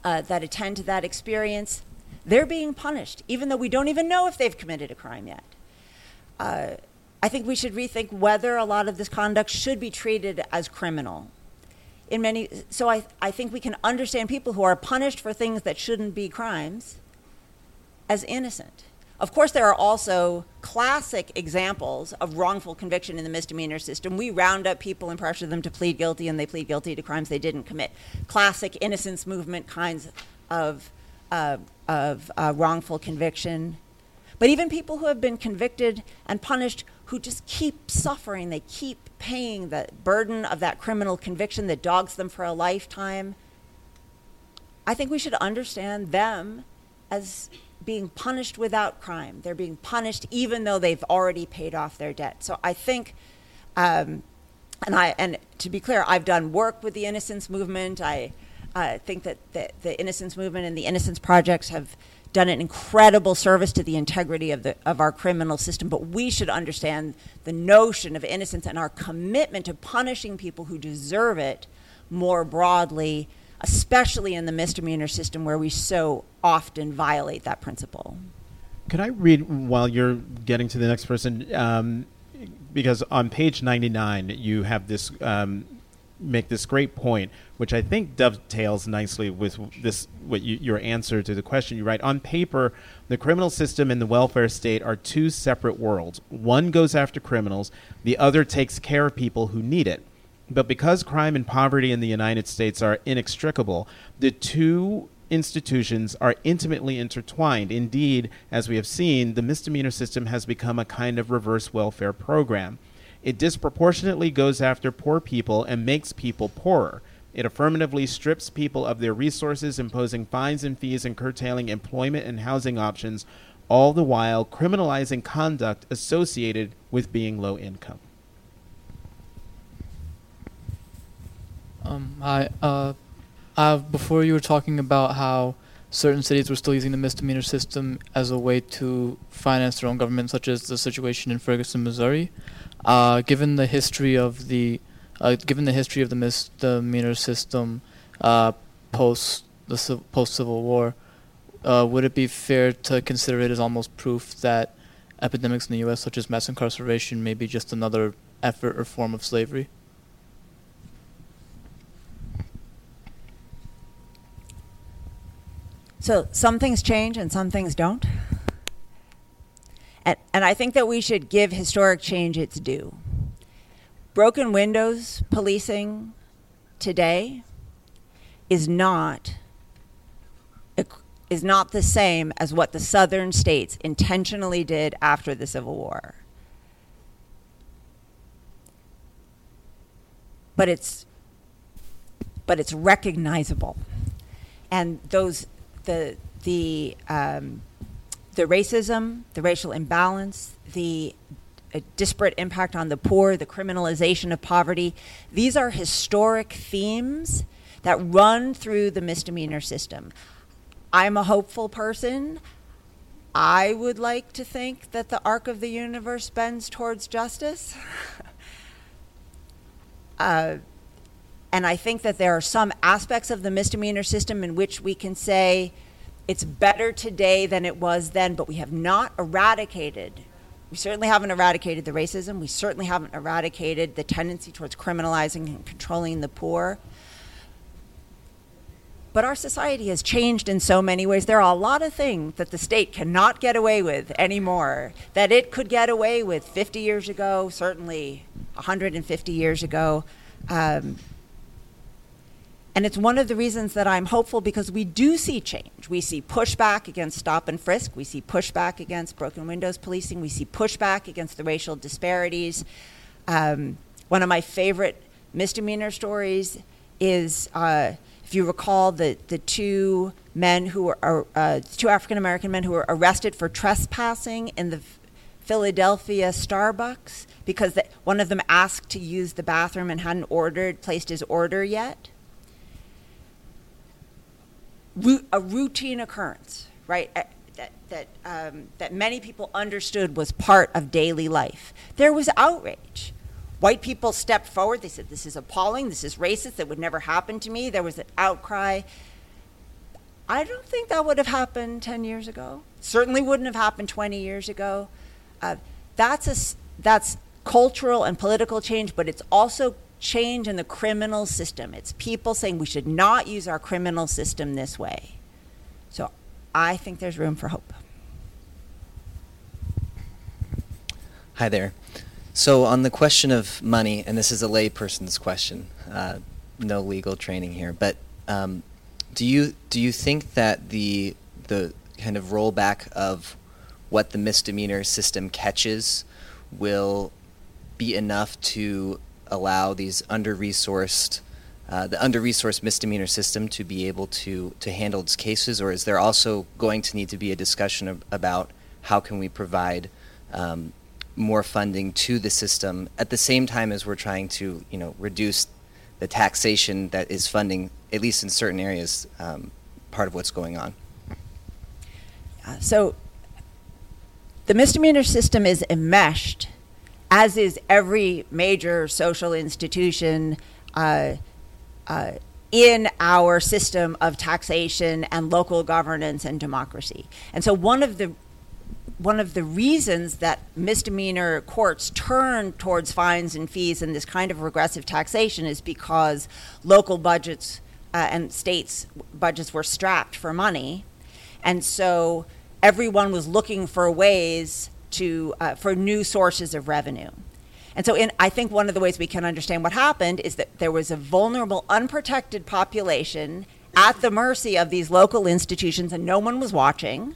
uh, that attend to that experience, they're being punished, even though we don't even know if they've committed a crime yet. Uh, I think we should rethink whether a lot of this conduct should be treated as criminal. In many, so I, I think we can understand people who are punished for things that shouldn't be crimes as innocent. Of course, there are also classic examples of wrongful conviction in the misdemeanor system. We round up people and pressure them to plead guilty, and they plead guilty to crimes they didn't commit. Classic innocence movement kinds of, uh, of uh, wrongful conviction. But even people who have been convicted and punished who just keep suffering, they keep paying the burden of that criminal conviction that dogs them for a lifetime. I think we should understand them as being punished without crime. They're being punished even though they've already paid off their debt. So I think, um, and I and to be clear, I've done work with the Innocence Movement. I uh, think that the, the Innocence Movement and the Innocence Projects have done an incredible service to the integrity of the of our criminal system. But we should understand the notion of innocence and our commitment to punishing people who deserve it more broadly especially in the misdemeanor system where we so often violate that principle. Could I read while you're getting to the next person? Um, because on page 99, you have this um, make this great point, which I think dovetails nicely with this what you, your answer to the question you write. On paper, the criminal system and the welfare state are two separate worlds. One goes after criminals, the other takes care of people who need it. But because crime and poverty in the United States are inextricable, the two institutions are intimately intertwined. Indeed, as we have seen, the misdemeanor system has become a kind of reverse welfare program. It disproportionately goes after poor people and makes people poorer. It affirmatively strips people of their resources, imposing fines and fees and curtailing employment and housing options, all the while criminalizing conduct associated with being low income. Um, uh, I, before you were talking about how certain cities were still using the misdemeanor system as a way to finance their own government, such as the situation in Ferguson, Missouri. Uh, given the history of the, uh, given the history of the misdemeanor system uh, post the post Civil War, uh, would it be fair to consider it as almost proof that epidemics in the U.S., such as mass incarceration, may be just another effort or form of slavery? So some things change and some things don't. And, and I think that we should give historic change its due. Broken windows policing today is not is not the same as what the southern states intentionally did after the Civil War. But it's but it's recognizable. And those the the um, the racism, the racial imbalance, the uh, disparate impact on the poor, the criminalization of poverty. These are historic themes that run through the misdemeanor system. I'm a hopeful person. I would like to think that the arc of the universe bends towards justice. *laughs* uh, and I think that there are some aspects of the misdemeanor system in which we can say it's better today than it was then, but we have not eradicated. We certainly haven't eradicated the racism. We certainly haven't eradicated the tendency towards criminalizing and controlling the poor. But our society has changed in so many ways. There are a lot of things that the state cannot get away with anymore that it could get away with 50 years ago, certainly 150 years ago. Um, and it's one of the reasons that I'm hopeful because we do see change. We see pushback against stop and frisk. We see pushback against broken windows policing. We see pushback against the racial disparities. Um, one of my favorite misdemeanor stories is, uh, if you recall, the, the two men who were, uh, two African American men who were arrested for trespassing in the Philadelphia Starbucks because the, one of them asked to use the bathroom and hadn't ordered, placed his order yet a routine occurrence, right? That, that, um, that many people understood was part of daily life. There was outrage. White people stepped forward. They said, This is appalling. This is racist. That would never happen to me. There was an outcry. I don't think that would have happened 10 years ago. Certainly wouldn't have happened 20 years ago. Uh, that's, a, that's cultural and political change, but it's also change in the criminal system. It's people saying we should not use our criminal system this way. So I think there's room for hope. Hi there. So, on the question of money, and this is a layperson's question, uh, no legal training here, but um, do you do you think that the the kind of rollback of what the misdemeanor system catches will be enough to allow these under-resourced uh, the under-resourced misdemeanor system to be able to to handle its cases, or is there also going to need to be a discussion of, about how can we provide um, more funding to the system at the same time as we're trying to you know reduce the taxation that is funding at least in certain areas um, part of what's going on. Uh, so the misdemeanor system is enmeshed as is every major social institution uh, uh, in our system of taxation and local governance and democracy. And so one of the one of the reasons that misdemeanor courts turn towards fines and fees and this kind of regressive taxation is because local budgets uh, and states budgets were strapped for money, and so everyone was looking for ways to uh, for new sources of revenue. And so, in, I think one of the ways we can understand what happened is that there was a vulnerable, unprotected population at the mercy of these local institutions, and no one was watching.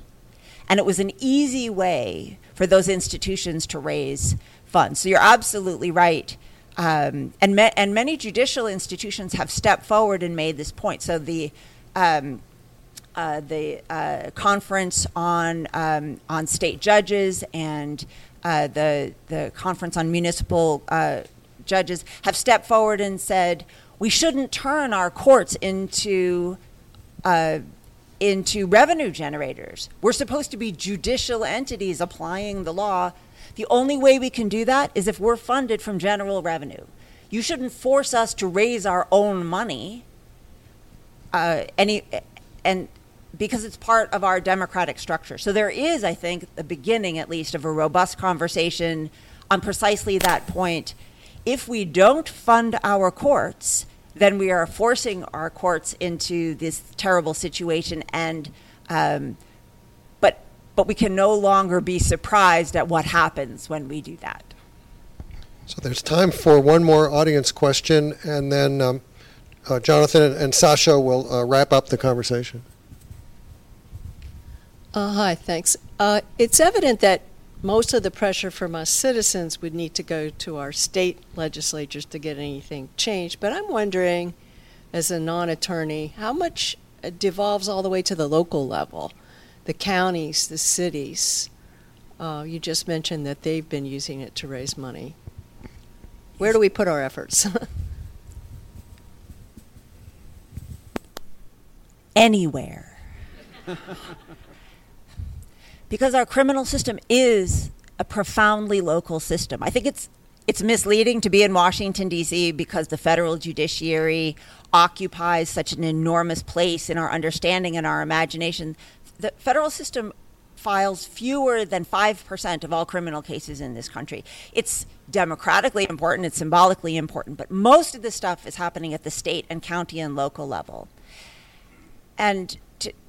And it was an easy way for those institutions to raise funds. So you're absolutely right. Um, and, and many judicial institutions have stepped forward and made this point. So the um, uh, the uh, conference on um, on state judges and uh, the the conference on municipal uh, judges have stepped forward and said we shouldn't turn our courts into uh, into revenue generators. We're supposed to be judicial entities applying the law. The only way we can do that is if we're funded from general revenue. You shouldn't force us to raise our own money. Uh, any and because it's part of our democratic structure. So there is, I think, the beginning at least of a robust conversation on precisely that point. If we don't fund our courts, then we are forcing our courts into this terrible situation and um, but but we can no longer be surprised at what happens when we do that. So there's time for one more audience question, and then um, uh, Jonathan and Sasha will uh, wrap up the conversation. Uh, hi, thanks. Uh, it's evident that most of the pressure from us citizens would need to go to our state legislatures to get anything changed. But I'm wondering, as a non attorney, how much devolves all the way to the local level? The counties, the cities. Uh, you just mentioned that they've been using it to raise money. Where do we put our efforts? *laughs* Anywhere. *laughs* because our criminal system is a profoundly local system. I think it's it's misleading to be in Washington D.C. because the federal judiciary occupies such an enormous place in our understanding and our imagination. The federal system files fewer than 5% of all criminal cases in this country. It's democratically important, it's symbolically important, but most of the stuff is happening at the state and county and local level. And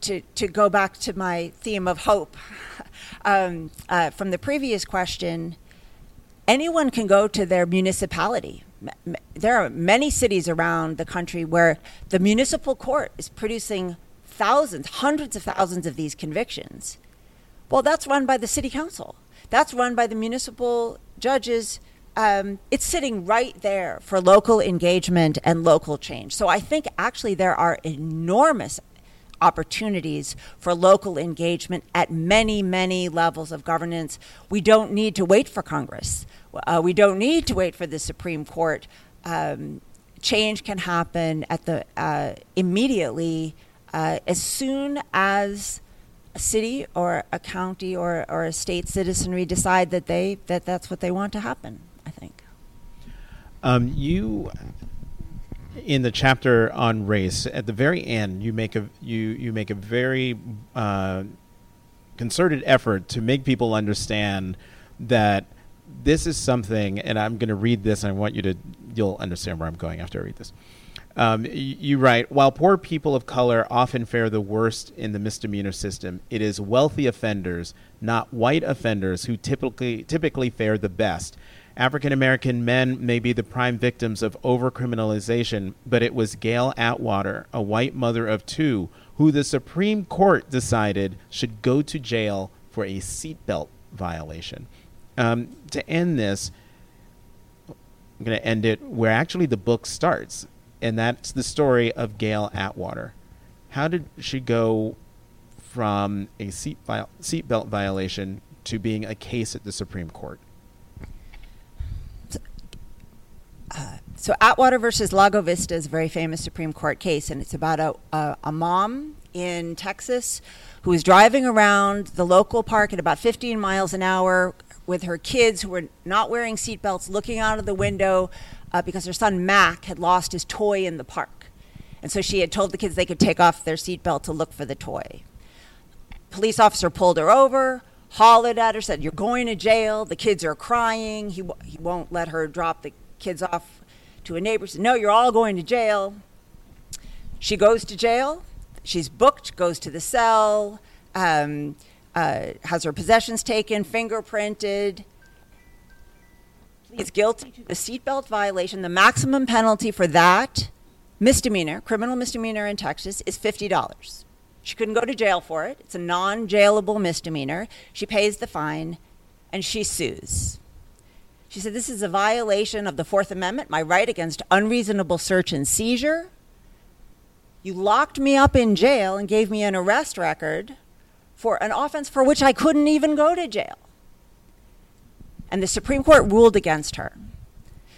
to, to, go back to my theme of hope *laughs* um, uh, from the previous question, anyone can go to their municipality. There are many cities around the country where the municipal court is producing thousands, hundreds of thousands of these convictions. Well, that's run by the city council. That's run by the municipal judges. Um, it's sitting right there for local engagement and local change. So I think actually there are enormous opportunities for local engagement at many, many levels of governance. We don't need to wait for Congress. Uh, we don't need to wait for the Supreme Court. Um, change can happen at the uh, immediately uh, as soon as a city or a county or, or a state citizenry decide that they that that's what they want to happen. I think. Um, you in the chapter on race, at the very end, you make a you you make a very uh, concerted effort to make people understand that this is something, and I'm going to read this, and I want you to you'll understand where I'm going after I read this. Um, you write, while poor people of color often fare the worst in the misdemeanor system, it is wealthy offenders, not white offenders, who typically typically fare the best. African American men may be the prime victims of overcriminalization, but it was Gail Atwater, a white mother of two, who the Supreme Court decided should go to jail for a seatbelt violation. Um, to end this, I'm going to end it where actually the book starts, and that's the story of Gail Atwater. How did she go from a seatbelt violation to being a case at the Supreme Court? So Atwater versus Lago Vista is a very famous Supreme Court case, and it's about a, a, a mom in Texas who was driving around the local park at about 15 miles an hour with her kids who were not wearing seatbelts, looking out of the window uh, because her son Mac had lost his toy in the park. And so she had told the kids they could take off their seatbelt to look for the toy. Police officer pulled her over, hollered at her, said, You're going to jail. The kids are crying. He, w- he won't let her drop the kids off to a neighbor. Said, No, you're all going to jail. She goes to jail. She's booked, goes to the cell, um, uh, has her possessions taken, fingerprinted. Is guilty to the seatbelt violation. The maximum penalty for that misdemeanor, criminal misdemeanor in Texas, is $50. She couldn't go to jail for it. It's a non jailable misdemeanor. She pays the fine and she sues. She said, This is a violation of the Fourth Amendment, my right against unreasonable search and seizure. You locked me up in jail and gave me an arrest record for an offense for which I couldn't even go to jail. And the Supreme Court ruled against her.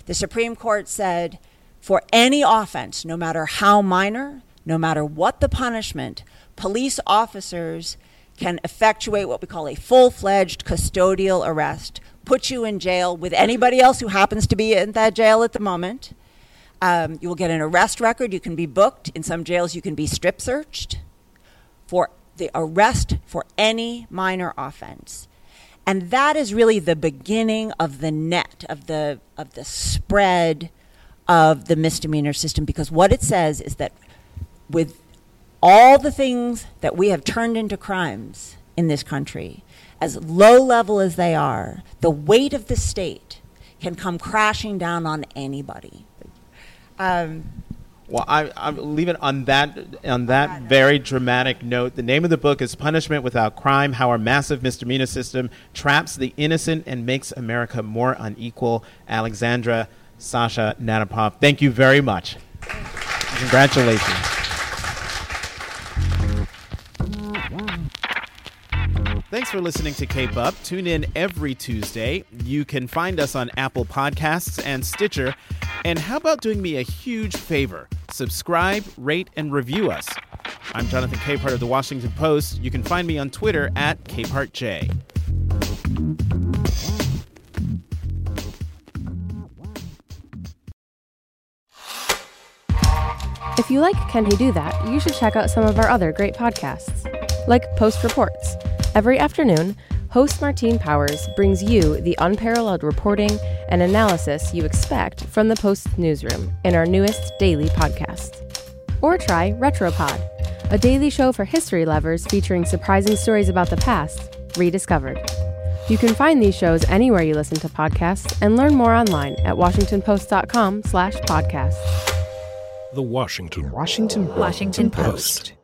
The Supreme Court said, for any offense, no matter how minor, no matter what the punishment, police officers can effectuate what we call a full fledged custodial arrest, put you in jail with anybody else who happens to be in that jail at the moment. Um, you will get an arrest record. You can be booked. In some jails, you can be strip searched for the arrest for any minor offense. And that is really the beginning of the net, of the, of the spread of the misdemeanor system, because what it says is that with all the things that we have turned into crimes in this country, as low level as they are, the weight of the state can come crashing down on anybody. Um, well, I, I'm leaving on that on that very dramatic note. The name of the book is "Punishment Without Crime: How Our Massive Misdemeanor System Traps the Innocent and Makes America More Unequal." Alexandra, Sasha Natapoff, thank you very much. Congratulations. Thanks for listening to Cape Up. Tune in every Tuesday. You can find us on Apple Podcasts and Stitcher. And how about doing me a huge favor? Subscribe, rate, and review us. I'm Jonathan Capehart of the Washington Post. You can find me on Twitter at CapehartJ. If you like Can He Do That, you should check out some of our other great podcasts, like Post Reports. Every afternoon, host Martine Powers brings you the unparalleled reporting and analysis you expect from the Post newsroom in our newest daily podcast. Or try Retropod, a daily show for history lovers featuring surprising stories about the past, rediscovered. You can find these shows anywhere you listen to podcasts and learn more online at washingtonpost.com slash podcasts. The Washington Washington Washington Post.